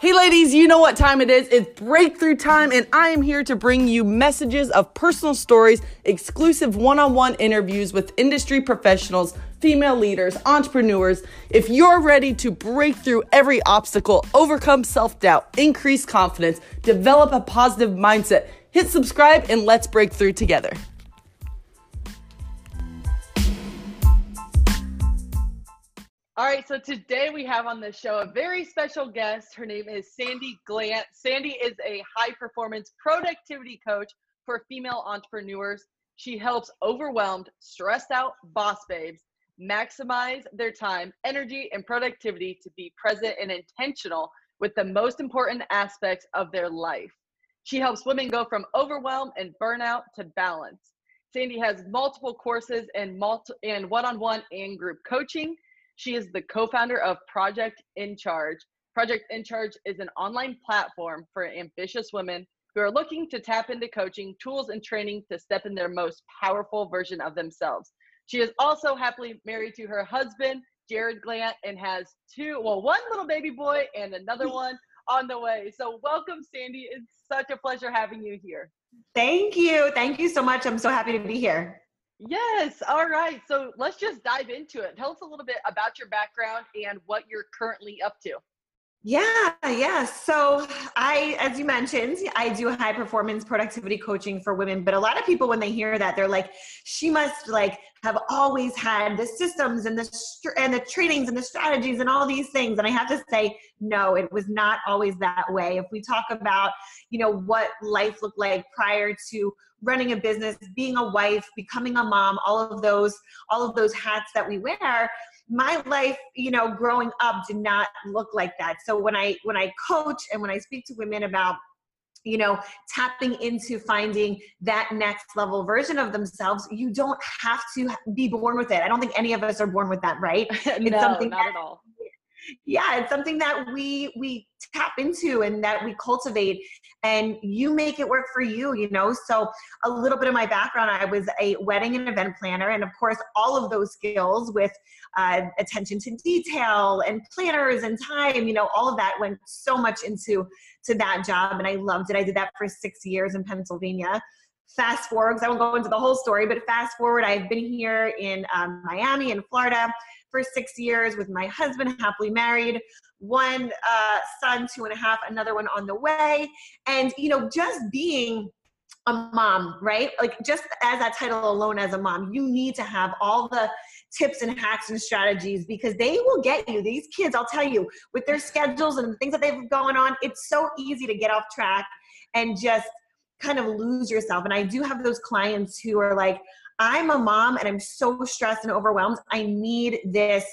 Hey, ladies, you know what time it is. It's breakthrough time, and I am here to bring you messages of personal stories, exclusive one on one interviews with industry professionals, female leaders, entrepreneurs. If you're ready to break through every obstacle, overcome self doubt, increase confidence, develop a positive mindset, hit subscribe, and let's break through together. All right, so today we have on the show a very special guest. Her name is Sandy Glant. Sandy is a high performance productivity coach for female entrepreneurs. She helps overwhelmed, stressed out boss babes maximize their time, energy, and productivity to be present and intentional with the most important aspects of their life. She helps women go from overwhelm and burnout to balance. Sandy has multiple courses and multi- and one-on-one and group coaching she is the co founder of Project In Charge. Project In Charge is an online platform for ambitious women who are looking to tap into coaching, tools, and training to step in their most powerful version of themselves. She is also happily married to her husband, Jared Glant, and has two, well, one little baby boy and another one on the way. So, welcome, Sandy. It's such a pleasure having you here. Thank you. Thank you so much. I'm so happy to be here. Yes. All right. So let's just dive into it. Tell us a little bit about your background and what you're currently up to. Yeah, yeah. So I, as you mentioned, I do high performance productivity coaching for women. But a lot of people, when they hear that, they're like, she must like have always had the systems and the and the trainings and the strategies and all these things. And I have to say, no, it was not always that way. If we talk about, you know, what life looked like prior to running a business, being a wife, becoming a mom, all of those, all of those hats that we wear my life you know growing up did not look like that. So when i when i coach and when i speak to women about you know tapping into finding that next level version of themselves you don't have to be born with it. I don't think any of us are born with that right? It's no, something not that, at all yeah it's something that we we tap into and that we cultivate and you make it work for you you know? So a little bit of my background i was a wedding and event planner and of course all of those skills with uh, attention to detail and planners and time you know all of that went so much into to that job and i loved it. I did that for six years in pennsylvania fast forward because i won't go into the whole story but fast forward i've been here in um, miami and florida for six years with my husband, happily married, one uh, son, two and a half, another one on the way. And, you know, just being a mom, right? Like just as that title alone as a mom, you need to have all the tips and hacks and strategies because they will get you. These kids, I'll tell you, with their schedules and the things that they've going on, it's so easy to get off track and just kind of lose yourself. And I do have those clients who are like, I'm a mom and I'm so stressed and overwhelmed. I need this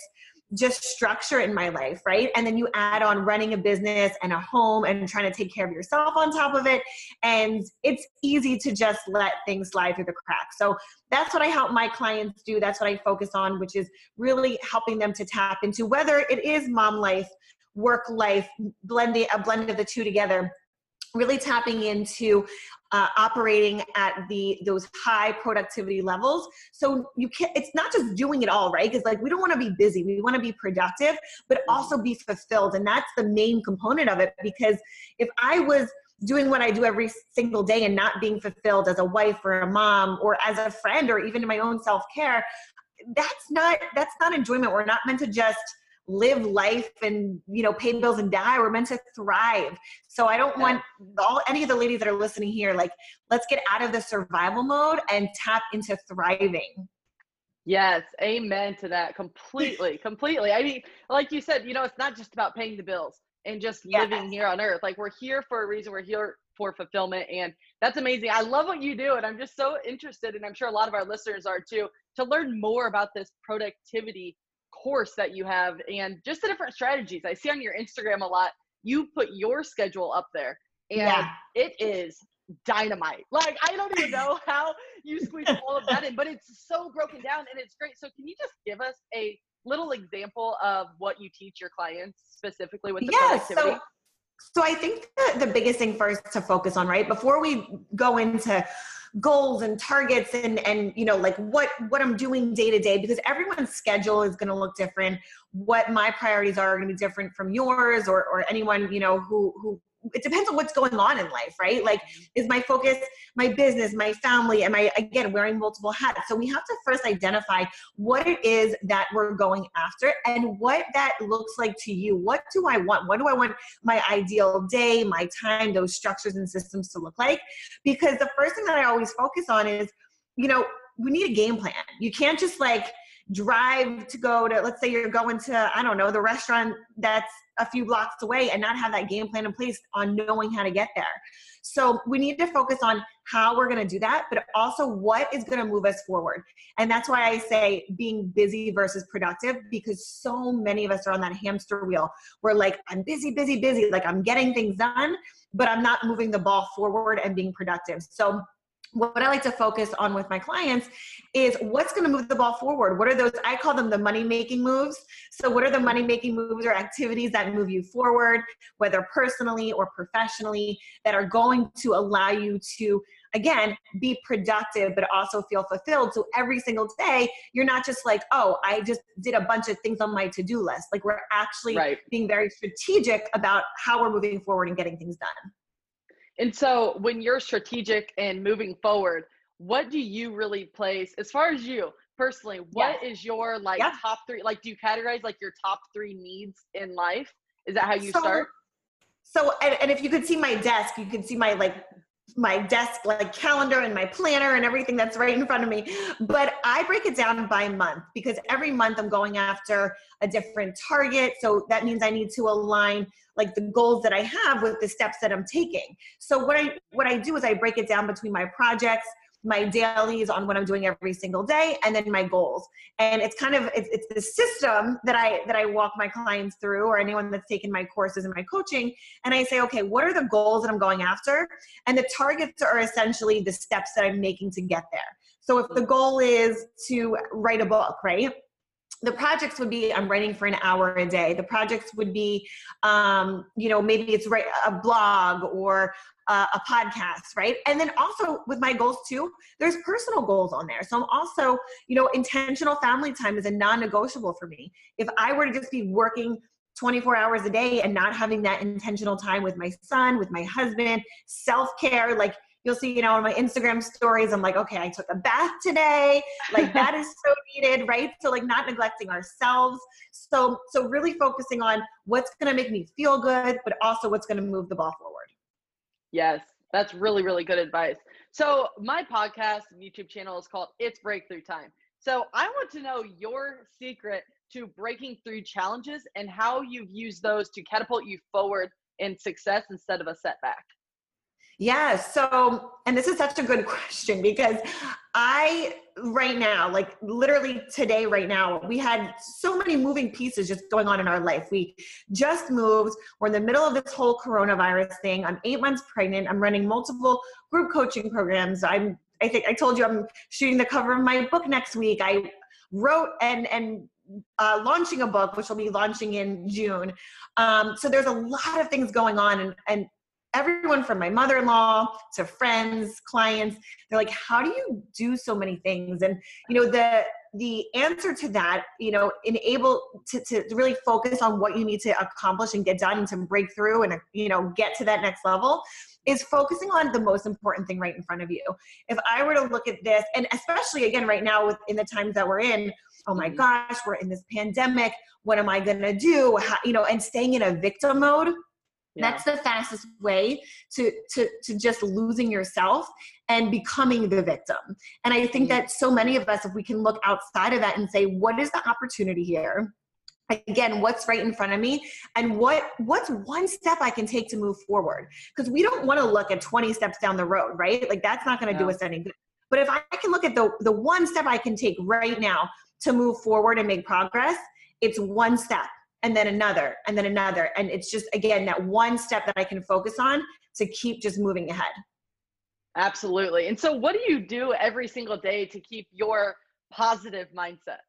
just structure in my life, right? And then you add on running a business and a home and trying to take care of yourself on top of it. And it's easy to just let things slide through the cracks. So that's what I help my clients do. That's what I focus on, which is really helping them to tap into whether it is mom life, work life, blending a blend of the two together really tapping into uh, operating at the those high productivity levels. So you can it's not just doing it all right? Because like we don't want to be busy. We want to be productive but mm-hmm. also be fulfilled. And that's the main component of it. Because if i was doing what i do every single day and not being fulfilled as a wife or a mom or as a friend or even in my own self-care that's not that's not enjoyment. We're not meant to just live life and you know pay bills and die we're meant to thrive. So i don't want all any of the ladies that are listening here like let's get out of the survival mode and tap into thriving. Yes amen to that completely completely. I mean like you said you know it's not just about paying the bills and just yes. living here on earth. Like we're here for a reason we're here for fulfillment and that's amazing. I love what you do and i'm just so interested and i'm sure a lot of our listeners are too to learn more about this productivity course that you have and just the different strategies. I see on your Instagram a lot, you put your schedule up there and yeah. it is dynamite. Like I don't even know how you squeeze all of that in, but it's so broken down and it's great. So can you just give us a little example of what you teach your clients specifically with the yeah, productivity? So- So I think the, the biggest thing first to focus on, right, before we go into goals and targets and and you know like what what i'm doing day to day because everyone's schedule is going to look different. What my priorities are, are going to be different from yours or or anyone you know who who it depends on what's going on in life, right? Like, mm-hmm. is my focus my business, my family? Am I, again, wearing multiple hats? So we have to first identify what it is that we're going after and what that looks like to you. What do I want? What do I want my ideal day, my time, those structures and systems to look like? Because the first thing that I always focus on is, you know, we need a game plan. You can't just like, drive to go to let's say you're going to i don't know the restaurant that's a few blocks away and not have that game plan in place on knowing how to get there. So we need to focus on how we're going to do that but also what is going to move us forward. And that's why i say being busy versus productive because so many of us are on that hamster wheel. We're like i'm busy busy busy like i'm getting things done but i'm not moving the ball forward and being productive. So what I like to focus on with my clients is what's going to move the ball forward. What are those? I call them the money making moves. So, what are the money making moves or activities that move you forward, whether personally or professionally, that are going to allow you to, again, be productive, but also feel fulfilled. So, every single day, you're not just like, oh, I just did a bunch of things on my to do list. Like, we're actually right. being very strategic about how we're moving forward and getting things done. And so when you're strategic and moving forward, what do you really place as far as you personally, What is your like yeah. top three like do you categorize like your top three needs in life? Is that how you so, start? So and, and if you could see my desk, you could see my like my desk like calendar and my planner and everything that's right in front of me. But i break it down by month because every month i'm going after a different target. So that means i need to align like the goals that i have with the steps that i'm taking. So what i what i do is i break it down between my projects my dailies on what I'm doing every single day, and then my goals. And it's kind of it's, it's the system that I that I walk my clients through, or anyone that's taken my courses and my coaching. And I say, okay, what are the goals that I'm going after? And the targets are essentially the steps that I'm making to get there. So if the goal is to write a book, right? the projects would be i'm writing for an hour a day the projects would be um, you know maybe it's write a blog or uh, a podcast right and then also with my goals too there's personal goals on there so i'm also you know intentional family time is a non-negotiable for me if i were to just be working 24 hours a day and not having that intentional time with my son with my husband self-care like you'll see, you know, on my Instagram stories, I'm like, okay, I took a bath today. Like that is so needed, right? So like not neglecting ourselves. So so really focusing on what's gonna make me feel good, but also what's gonna move the ball forward. Yes, that's really, really good advice. So my podcast and YouTube channel is called It's Breakthrough Time. So I want to know your secret to breaking through challenges and how you've used those to catapult you forward in success instead of a setback. Yeah. So, and this is such a good question because I, right now, like literally today, right now, we had so many moving pieces just going on in our life. We just moved. We're in the middle of this whole coronavirus thing. I'm eight months pregnant. I'm running multiple group coaching programs. I'm, I think I told you I'm shooting the cover of my book next week. I wrote and, and uh, launching a book, which will be launching in June. Um, so there's a lot of things going on, and, and everyone from my mother-in-law to friends clients. They're like how do you do so many things? And you know the the answer to that you know enable to, to really focus on what you need to accomplish and get done and to break through and you know get to that next level is focusing on the most important thing right in front of you. If i were to look at this and especially again right now with in the times that we're in oh my mm-hmm. gosh we're in this pandemic. What am i going to do? How, you know and staying in a victim mode yeah. That's the fastest way to, to, to just losing yourself and becoming the victim. And I think mm-hmm. that so many of us, if we can look outside of that and say, what is the opportunity here? again what's right in front of me and what what's one step i can take to move forward because we don't want to look at 20 steps down the road right like that's not going to yeah. do us any good but if i can look at the the one step i can take right now to move forward and make progress it's one step and then another and then another and it's just again that one step that i can focus on to keep just moving ahead absolutely and so what do you do every single day to keep your positive mindset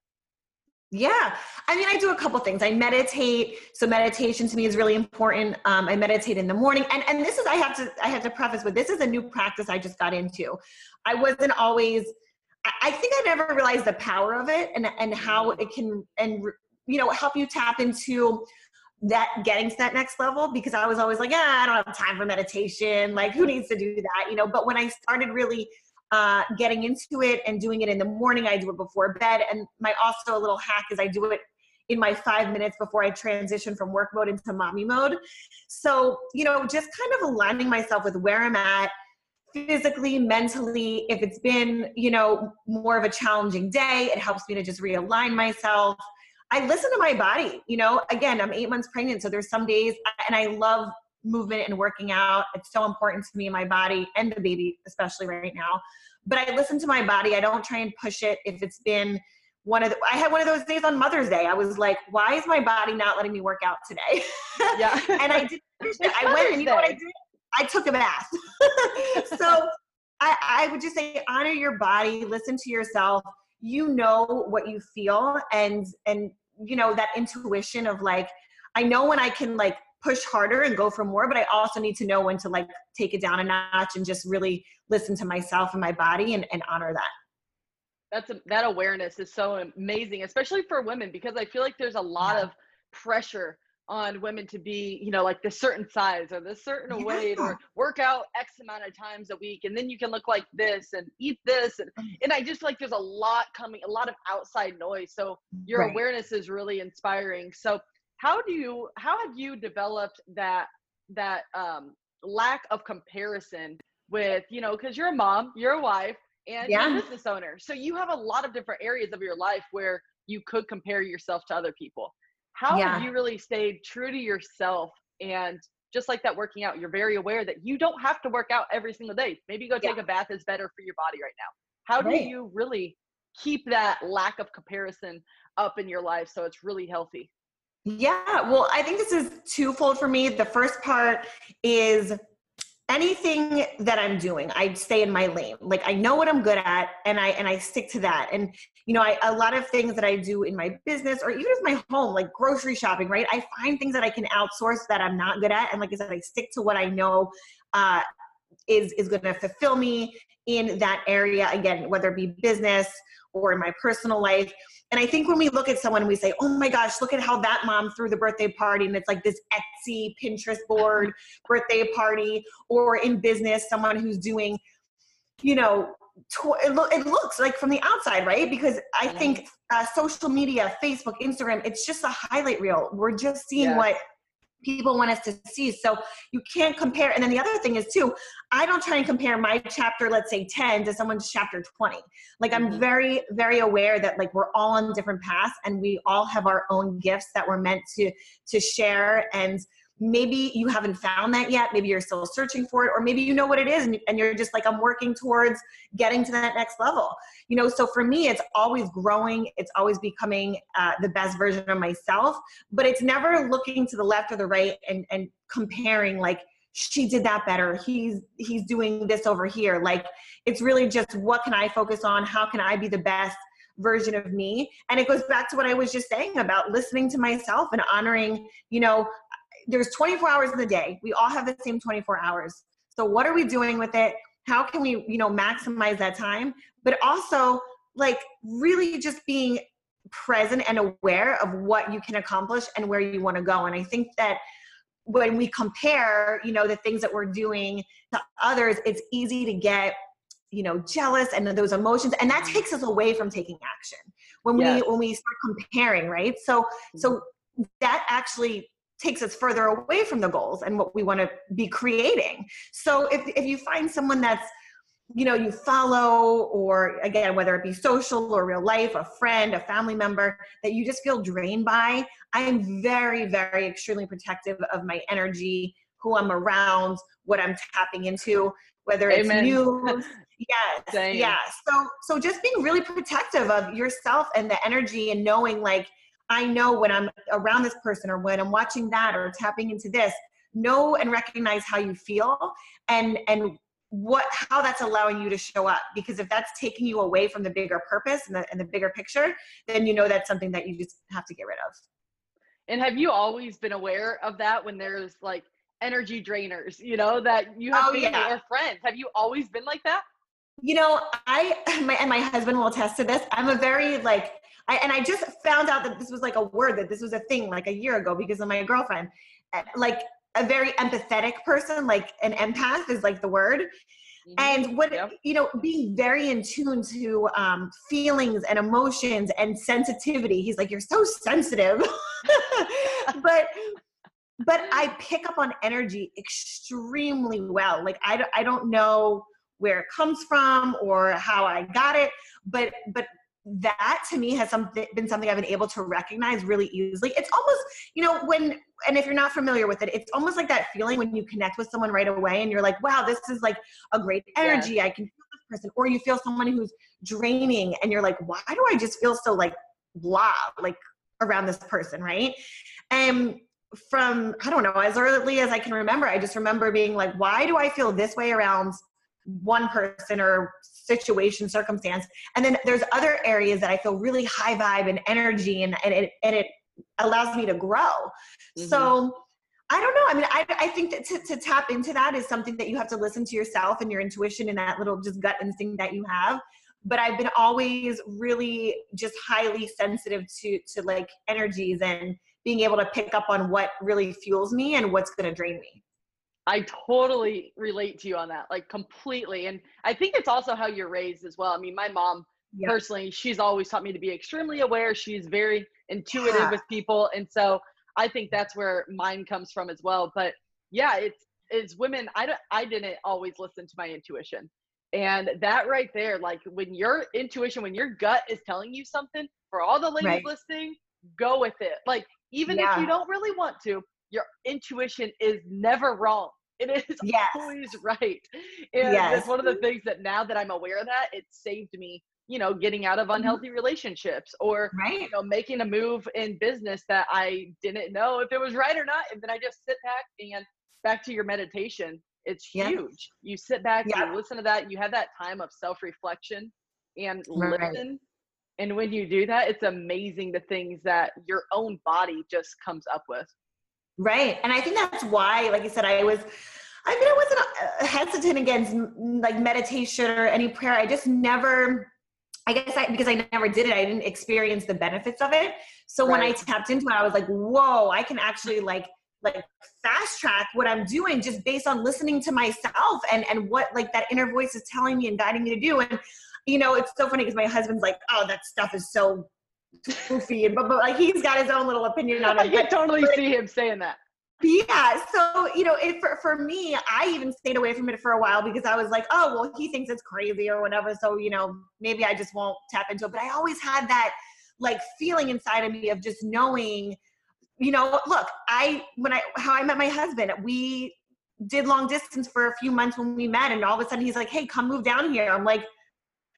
Yeah. I mean, I do a couple things. I meditate. So meditation to me is really important. Um, I meditate in the morning. And, and this is, I have to, I have to preface with this is a new practice I just got into. I wasn't always, I think I never realized the power of it and, and how it can, and, you know, help you tap into that getting to that next level because I was always like, yeah, I don't have time for meditation. Like who needs to do that? You know, but when I started really uh, getting into it and doing it in the morning. I do it before bed. And my also a little hack is I do it in my five minutes before I transition from work mode into mommy mode. So, you know, just kind of aligning myself with where I'm at physically, mentally. If it's been, you know, more of a challenging day, it helps me to just realign myself. I listen to my body. You know, again, I'm eight months pregnant, so there's some days, and I love movement and working out. It's so important to me and my body and the baby, especially right now. But I listen to my body. I don't try and push it. If it's been one of the, I had one of those days on Mother's Day. I was like, why is my body not letting me work out today? Yeah. and I did. I went and you know what I did? I took a bath. so I, I would just say honor your body, listen to yourself. You know what you feel and and you know that intuition of like I know when I can like push harder and go for more but i also need to know when to like take it down a notch and just really listen to myself and my body and, and honor that. That's a, that awareness is so amazing especially for women because i feel like there's a lot of pressure on women to be you know like this certain size or this certain yeah. weight or work out x amount of times a week and then you can look like this and eat this and, and i just like there's a lot coming a lot of outside noise so your right. awareness is really inspiring so how do you how have you developed that that um lack of comparison with you know because you're a mom you're a wife and yeah. you're a business owner so you have a lot of different areas of your life where you could compare yourself to other people how yeah. have you really stayed true to yourself and just like that working out you're very aware that you don't have to work out every single day maybe go take yeah. a bath is better for your body right now how right. do you really keep that lack of comparison up in your life so it's really healthy yeah, well, I think this is twofold for me. The first part is anything that I'm doing, I stay in my lane. Like I know what I'm good at and I and I stick to that. And you know, I a lot of things that I do in my business or even in my home, like grocery shopping, right? I find things that I can outsource that I'm not good at. And like I said, I stick to what I know uh, is is going to fulfill me in that area again, whether it be business or in my personal life. And I think when we look at someone and we say, oh my gosh, look at how that mom threw the birthday party, and it's like this Etsy, Pinterest board birthday party, or in business, someone who's doing, you know, it looks like from the outside, right? Because I think uh, social media, Facebook, Instagram, it's just a highlight reel. We're just seeing yeah. what people want us to see. So you can't compare. And then the other thing is too, I don't try and compare my chapter, let's say 10 to someone's chapter 20. Like I'm mm-hmm. very, very aware that like we're all on different paths and we all have our own gifts that we're meant to to share and maybe you haven't found that yet. Maybe you're still searching for it or maybe you know what it is and, you're just like i'm working towards getting to that next level. You know so for me it's always growing. It's always becoming uh, the best version of myself but it's never looking to the left or the right and and comparing like she did that better. He's he's doing this over here. Like it's really just what can i focus on? How can i be the best version of me? And it goes back to what i was just saying about listening to myself and honoring you know there's 24 hours in the day. We all have the same 24 hours. So what are we doing with it? How can we, you know, maximize that time? But also like really just being present and aware of what you can accomplish and where you want to go. And I think that when we compare, you know, the things that we're doing to others, it's easy to get you know jealous and those emotions and that takes us away from taking action when yes. we when we start comparing right so so mm-hmm. that actually takes us further away from the goals and what we want to be creating. So if, if you find someone that's you know you follow or again whether it be social or real life a friend a family member that you just feel drained by i'm very very extremely protective of my energy who i'm around what i'm tapping into whether it's Amen. news yes Same. yeah so so just being really protective of yourself and the energy and knowing like I know when I'm around this person or when I'm watching that or tapping into this, know and recognize how you feel and and what how that's allowing you to show up. Because if that's taking you away from the bigger purpose and the, and the bigger picture then you know that's something that you just have to get rid of. And have you always been aware of that when there's like energy drainers you know that you have oh, family yeah. or friends? Have you always been like that? You know i my and my husband will attest to this. I'm a very like I, and i just found out that this was like a word that this was a thing like a year ago because of my girlfriend eh, like a very empathetic person, like an empath is like the word. Mm-hmm. And what yep. you know, being very in tune to um, feelings and emotions and sensitivity. He's like, "You're so sensitive," but but I pick up on energy extremely well. Like I I don't know where it comes from or how I got it, but but that to me has something been something I've been able to recognize really easily. It's almost, you know, when and if you're not familiar with it, it's almost like that feeling when you connect with someone right away and you're like, wow, this is like a great energy. I can feel this person. Or you feel someone who's draining and you're like, why do I just feel so like blah, like around this person, right? And from I don't know, as early as I can remember, I just remember being like, why do I feel this way around one person or situation circumstance. And then there's other areas that i feel really high vibe and energy and, and it and it allows me to grow. Mm-hmm. so i don't know. I mean i, I think that to, to tap into that is something that you have to listen to yourself and your intuition and that little just gut instinct that you have. But i've been always really just highly sensitive to to like energies and being able to pick up on what really fuels me and what's going to drain me I totally relate to you on that, like completely. And I think it's also how you're raised as well. I mean, my mom yeah. personally, she's always taught me to be extremely aware. She's very intuitive yeah. with people. And so I think that's where mine comes from as well. But yeah, it's it's women. I don't, I didn't always listen to my intuition. And that right there, like when your intuition, when your gut is telling you something, for all the ladies right. listening, go with it. Like even yeah. if you don't really want to, your intuition is never wrong. It is yes. always right. And yes. it's one of the things that now that I'm aware of that, it saved me, you know, getting out of mm-hmm. unhealthy relationships or right. you know, making a move in business that I didn't know if it was right or not. And then I just sit back and back to your meditation. It's huge. You sit back, yeah. you listen to that, you have that time of self-reflection and right. listen. And when you do that, it's amazing the things that your own body just comes up with. Right. And I think that's why, like you said, I was, I mean, I wasn't uh, hesitant against like meditation or any prayer. I just never, I guess I, because I never did it, I didn't experience the benefits of it. So right. when I tapped into it, I was like, whoa, I can actually like, like fast track what I'm doing just based on listening to myself and, and what like that inner voice is telling me and guiding me to do. And, you know, it's so funny because my husband's like, oh, that stuff is so goofy and but, but like he's got his own little opinion on it. I can totally but, see him saying that. Yeah, so you know, it, for for me, I even stayed away from it for a while because I was like, oh well, he thinks it's crazy or whatever. So you know, maybe I just won't tap into it. But I always had that like feeling inside of me of just knowing, you know, look, I when I how I met my husband, we did long distance for a few months when we met, and all of a sudden he's like, hey, come move down here. I'm like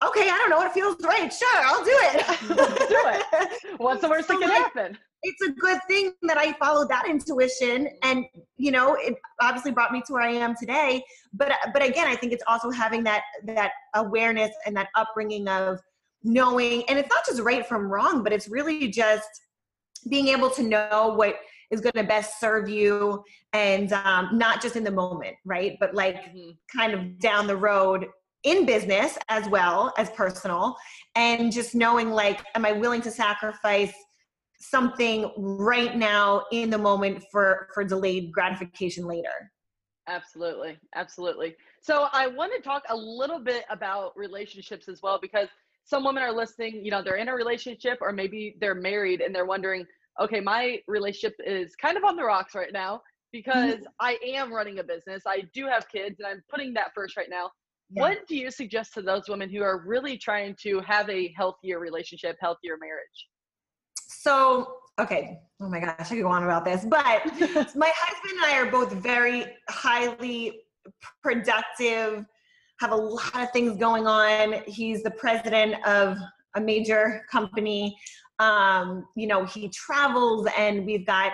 okay, I don't know, it feels right. Sure, I'll do it. do it. What's the worst so that can happen? It's a good thing that I followed that intuition, and you know, it obviously brought me to where I am today. But but again, I think it's also having that that awareness and that upbringing of knowing, and it's not just right from wrong, but it's really just being able to know what is going to best serve you and um, not just in the moment right but like mm-hmm. kind of down the road in business as well as personal and just knowing like am i willing to sacrifice something right now in the moment for for delayed gratification later? Absolutely. Absolutely. So i want to talk a little bit about relationships as well because some women are listening you know they're in a relationship or maybe they're married and they're wondering okay my relationship is kind of on the rocks right now because mm-hmm. i am running a business. I do have kids and i'm putting that first right now yeah. What do you suggest to those women who are really trying to have a healthier relationship, healthier marriage? So, okay, oh my gosh, I could go on about this, but my husband and I are both very highly productive, have a lot of things going on. He's the president of a major company. Um, you know, he travels and we've got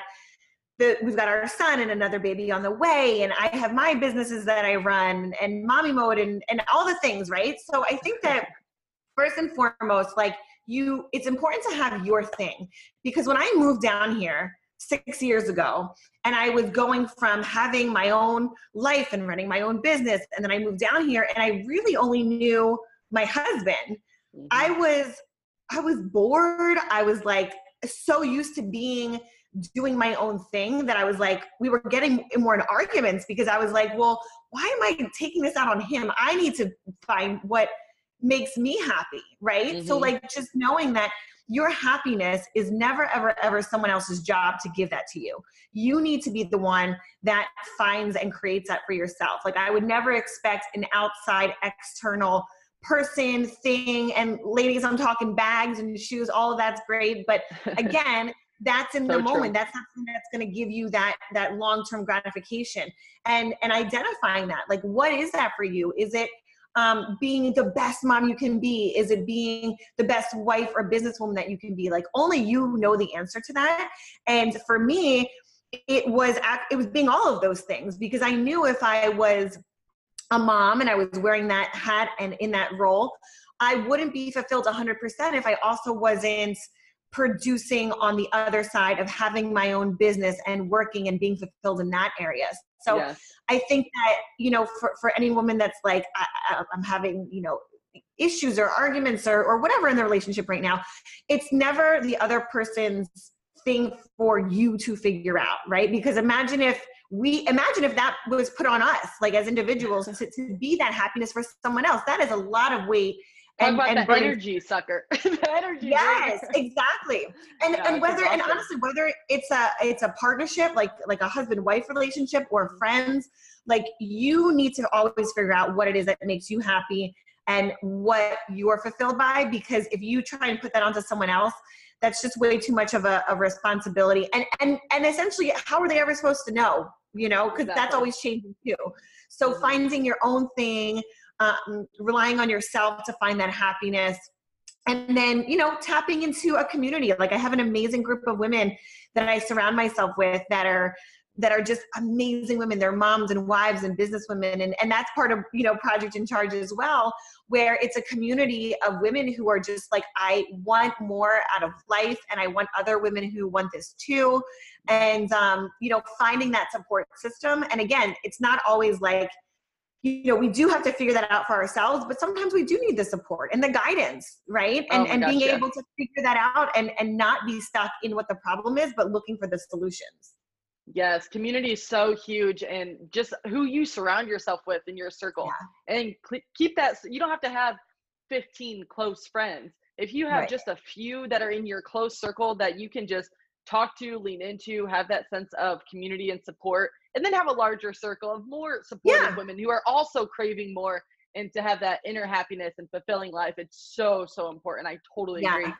the, we've got our son and another baby on the way and i have my businesses that i run and mommy mode and, and all the things right? So i think that first and foremost like you it's important to have your thing. Because when i moved down here six years ago and i was going from having my own life and running my own business and then i moved down here and i really only knew my husband mm-hmm. i was i was bored. I was like so used to being doing my own thing that I was like, we were getting more in arguments because I was like, well, why am I taking this out on him? I need to find what makes me happy, right? Mm-hmm. So, like, just knowing that your happiness is never, ever, ever someone else's job to give that to you. You need to be the one that finds and creates that for yourself. Like, I would never expect an outside, external person, thing, and ladies, I'm talking bags and shoes, all of that's great. But again, that's in so the moment. True. that's not something that's going to give you that that long-term gratification. And and identifying that like what is that for you? Is it um, being the best mom you can be? Is it being the best wife or businesswoman that you can be? Like only you know the answer to that. And for me it was it was being all of those things because i knew if i was a mom and i was wearing that hat and in that role i wouldn't be fulfilled 100% if i also wasn't producing on the other side of having my own business and working and being fulfilled in that area. So yes. I think that, you know, for, for any woman that's like, I, I'm having, you know, issues or arguments or, or whatever in the relationship right now, it's never the other person's thing for you to figure out, right? Because imagine if we imagine if that was put on us, like as individuals, to, to be that happiness for someone else. That is a lot of weight Talk and, about and the energy sucker. the energy. Yes, exactly. And yeah, and whether and honestly, whether it's a it's a partnership, like like a husband wife relationship or mm-hmm. friends, like you need to always figure out what it is that makes you happy and what you're fulfilled by. Because if you try and put that onto someone else, that's just way too much of a, a responsibility. And and and essentially, how are they ever supposed to know? You know, because exactly. that's always changing too. So mm-hmm. finding your own thing um, relying on yourself to find that happiness. And then you know tapping into a community. Like i have an amazing group of women that i surround myself with that are that are just amazing women. They're moms and wives and business women. And, and that's part of you know project in charge as well where it's a community of women who are just like i want more out of life and i want other women who want this too. And um, you know finding that support system. And again it's not always like you know we do have to figure that out for ourselves but sometimes we do need the support and the guidance right? And oh and being able to figure that out and and not be stuck in what the problem is but looking for the solutions. Yes community is so huge and just who you surround yourself with in your circle. Yeah. and keep that you don't have to have 15 close friends. If you have right. just a few that are in your close circle that you can just talk to lean into have that sense of community and support and then have a larger circle of more supportive yeah. women who are also craving more and to have that inner happiness and fulfilling life it's so so important i totally yeah. agree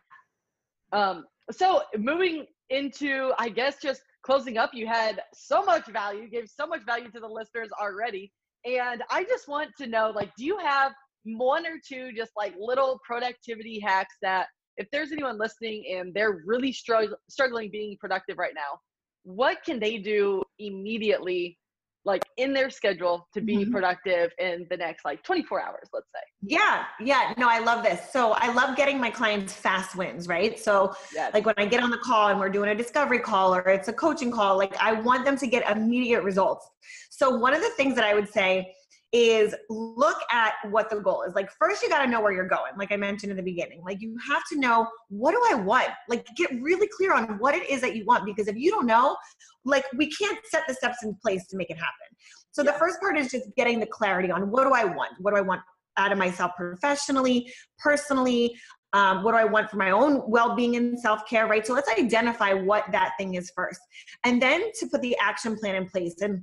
um so moving into i guess just closing up you had so much value gave so much value to the listeners already and i just want to know like do you have one or two just like little productivity hacks that if there's anyone listening and they're really strugg- struggling being productive right now what can they do immediately like in their schedule to be mm-hmm. productive in the next like 24 hours let's say yeah yeah no i love this so i love getting my clients fast wins right so yes. like when i get on the call and we're doing a discovery call or it's a coaching call like i want them to get immediate results so one of the things that i would say is look at what the goal is. Like, first, you got to know where you're going, like I mentioned in the beginning. Like, you have to know what do I want? Like, get really clear on what it is that you want because if you don't know, like, we can't set the steps in place to make it happen. So, yeah. the first part is just getting the clarity on what do I want? What do I want out of myself professionally, personally? Um, what do I want for my own well being and self care, right? So, let's identify what that thing is first. And then to put the action plan in place. And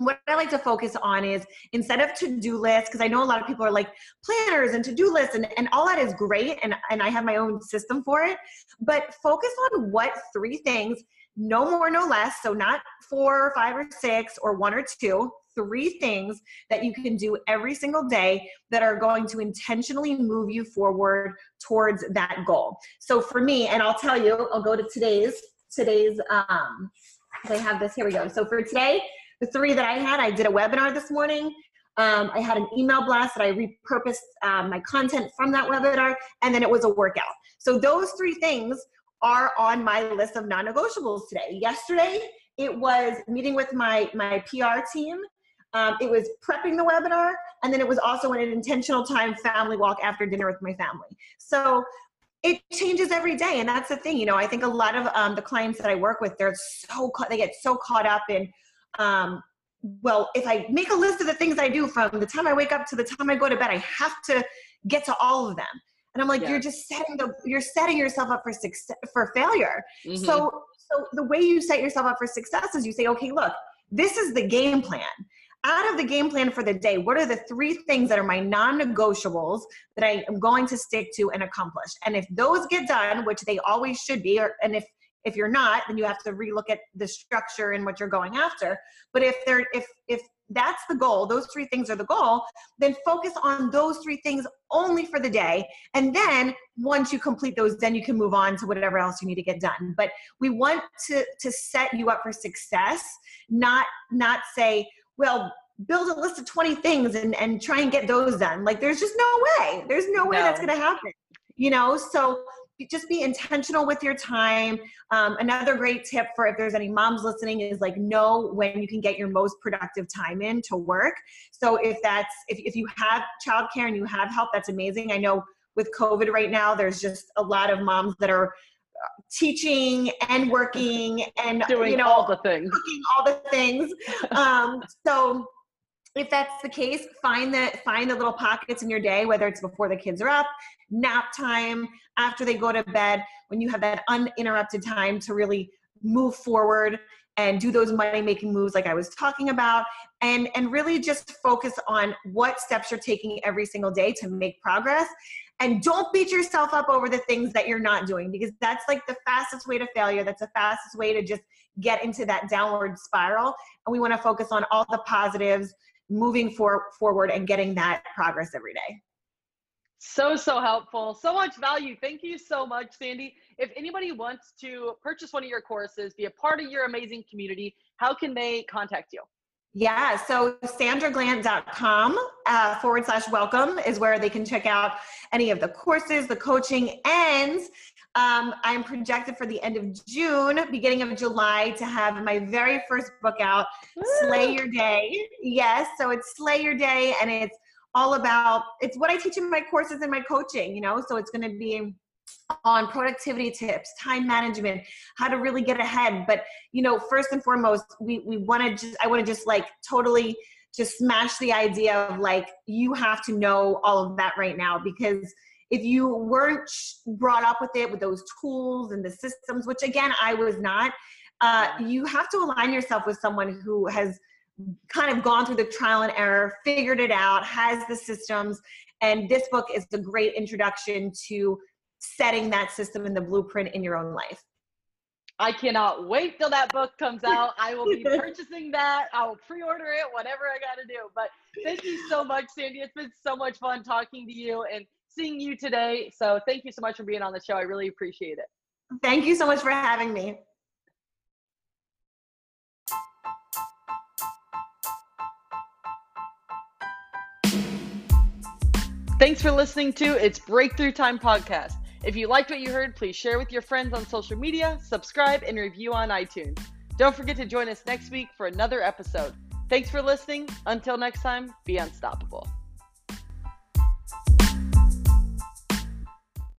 what I like to focus on is instead of to-do lists, because I know a lot of people are like planners and to-do lists and, and all that is great and, and I have my own system for it, but focus on what three things, no more, no less, so not four or five or six or one or two, three things that you can do every single day that are going to intentionally move you forward towards that goal. So for me, and I'll tell you, I'll go to today's today's um I have this. Here we go. So for today, the three that I had, I did a webinar this morning. Um, I had an email blast that I repurposed um, my content from that webinar, and then it was a workout. So those three things are on my list of non-negotiables today. Yesterday, it was meeting with my my PR team. Um, it was prepping the webinar, and then it was also an intentional time family walk after dinner with my family. So it changes every day, and that's the thing. You know, I think a lot of um, the clients that I work with, they're so they get so caught up in um, well, if I make a list of the things I do from the time I wake up to the time I go to bed, I have to get to all of them. And I'm like, yeah. you're just setting the you're setting yourself up for success for failure. Mm-hmm. So so the way you set yourself up for success is you say, okay, look, this is the game plan. Out of the game plan for the day, what are the three things that are my non-negotiables that I am going to stick to and accomplish? And if those get done, which they always should be, or and if if you're not then you have to relook at the structure and what you're going after. But if there if if that's the goal those three things are the goal then focus on those three things only for the day. And then once you complete those then you can move on to whatever else you need to get done. But we want to to set you up for success not not say well build a list of 20 things and and try and get those done. Like there's just no way. There's no way no. that's going to happen you know? So just be intentional with your time. Um, another great tip for if there's any moms listening is like know when you can get your most productive time in to work. So if that's if, if you have childcare and you have help, that's amazing. I know with COVID right now, there's just a lot of moms that are uh, teaching and working and doing you know all the things, cooking all the things. Um, so if that's the case find the find the little pockets in your day whether it's before the kids are up nap time after they go to bed when you have that uninterrupted time to really move forward and do those money making moves like i was talking about and and really just focus on what steps you're taking every single day to make progress. And don't beat yourself up over the things that you're not doing because that's like the fastest way to failure. That's the fastest way to just get into that downward spiral. And we want to focus on all the positives moving for, forward and getting that progress every day. So, so helpful. So much value. Thank you so much, Sandy. If anybody wants to purchase one of your courses, be a part of your amazing community, how can they contact you? Yeah, so sandraglant.com uh, forward slash welcome is where they can check out any of the courses, the coaching, and um, I'm projected for the end of June, beginning of July, to have my very first book out, Woo! Slay Your Day. Yes, so it's Slay Your Day, and it's all about it's what I teach in my courses and my coaching. You know, so it's going to be on productivity tips, time management, how to really get ahead. But you know, first and foremost, we we want to just I want to just like totally just smash the idea of like you have to know all of that right now because if you weren't brought up with it with those tools and the systems which again i was not uh, you have to align yourself with someone who has kind of gone through the trial and error figured it out has the systems and this book is a great introduction to setting that system and the blueprint in your own life I cannot wait till that book comes out. I will be purchasing that. I will pre-order it, whatever I got to do. But thank you so much, Sandy. It's been so much fun talking to you and seeing you today. So thank you so much for being on the show. I really appreciate it. Thank you so much for having me. Thanks for listening to It's Breakthrough Time podcast. If you liked what you heard, please share with your friends on social media, subscribe, and review on iTunes. Don't forget to join us next week for another episode. Thanks for listening. Until next time, be unstoppable.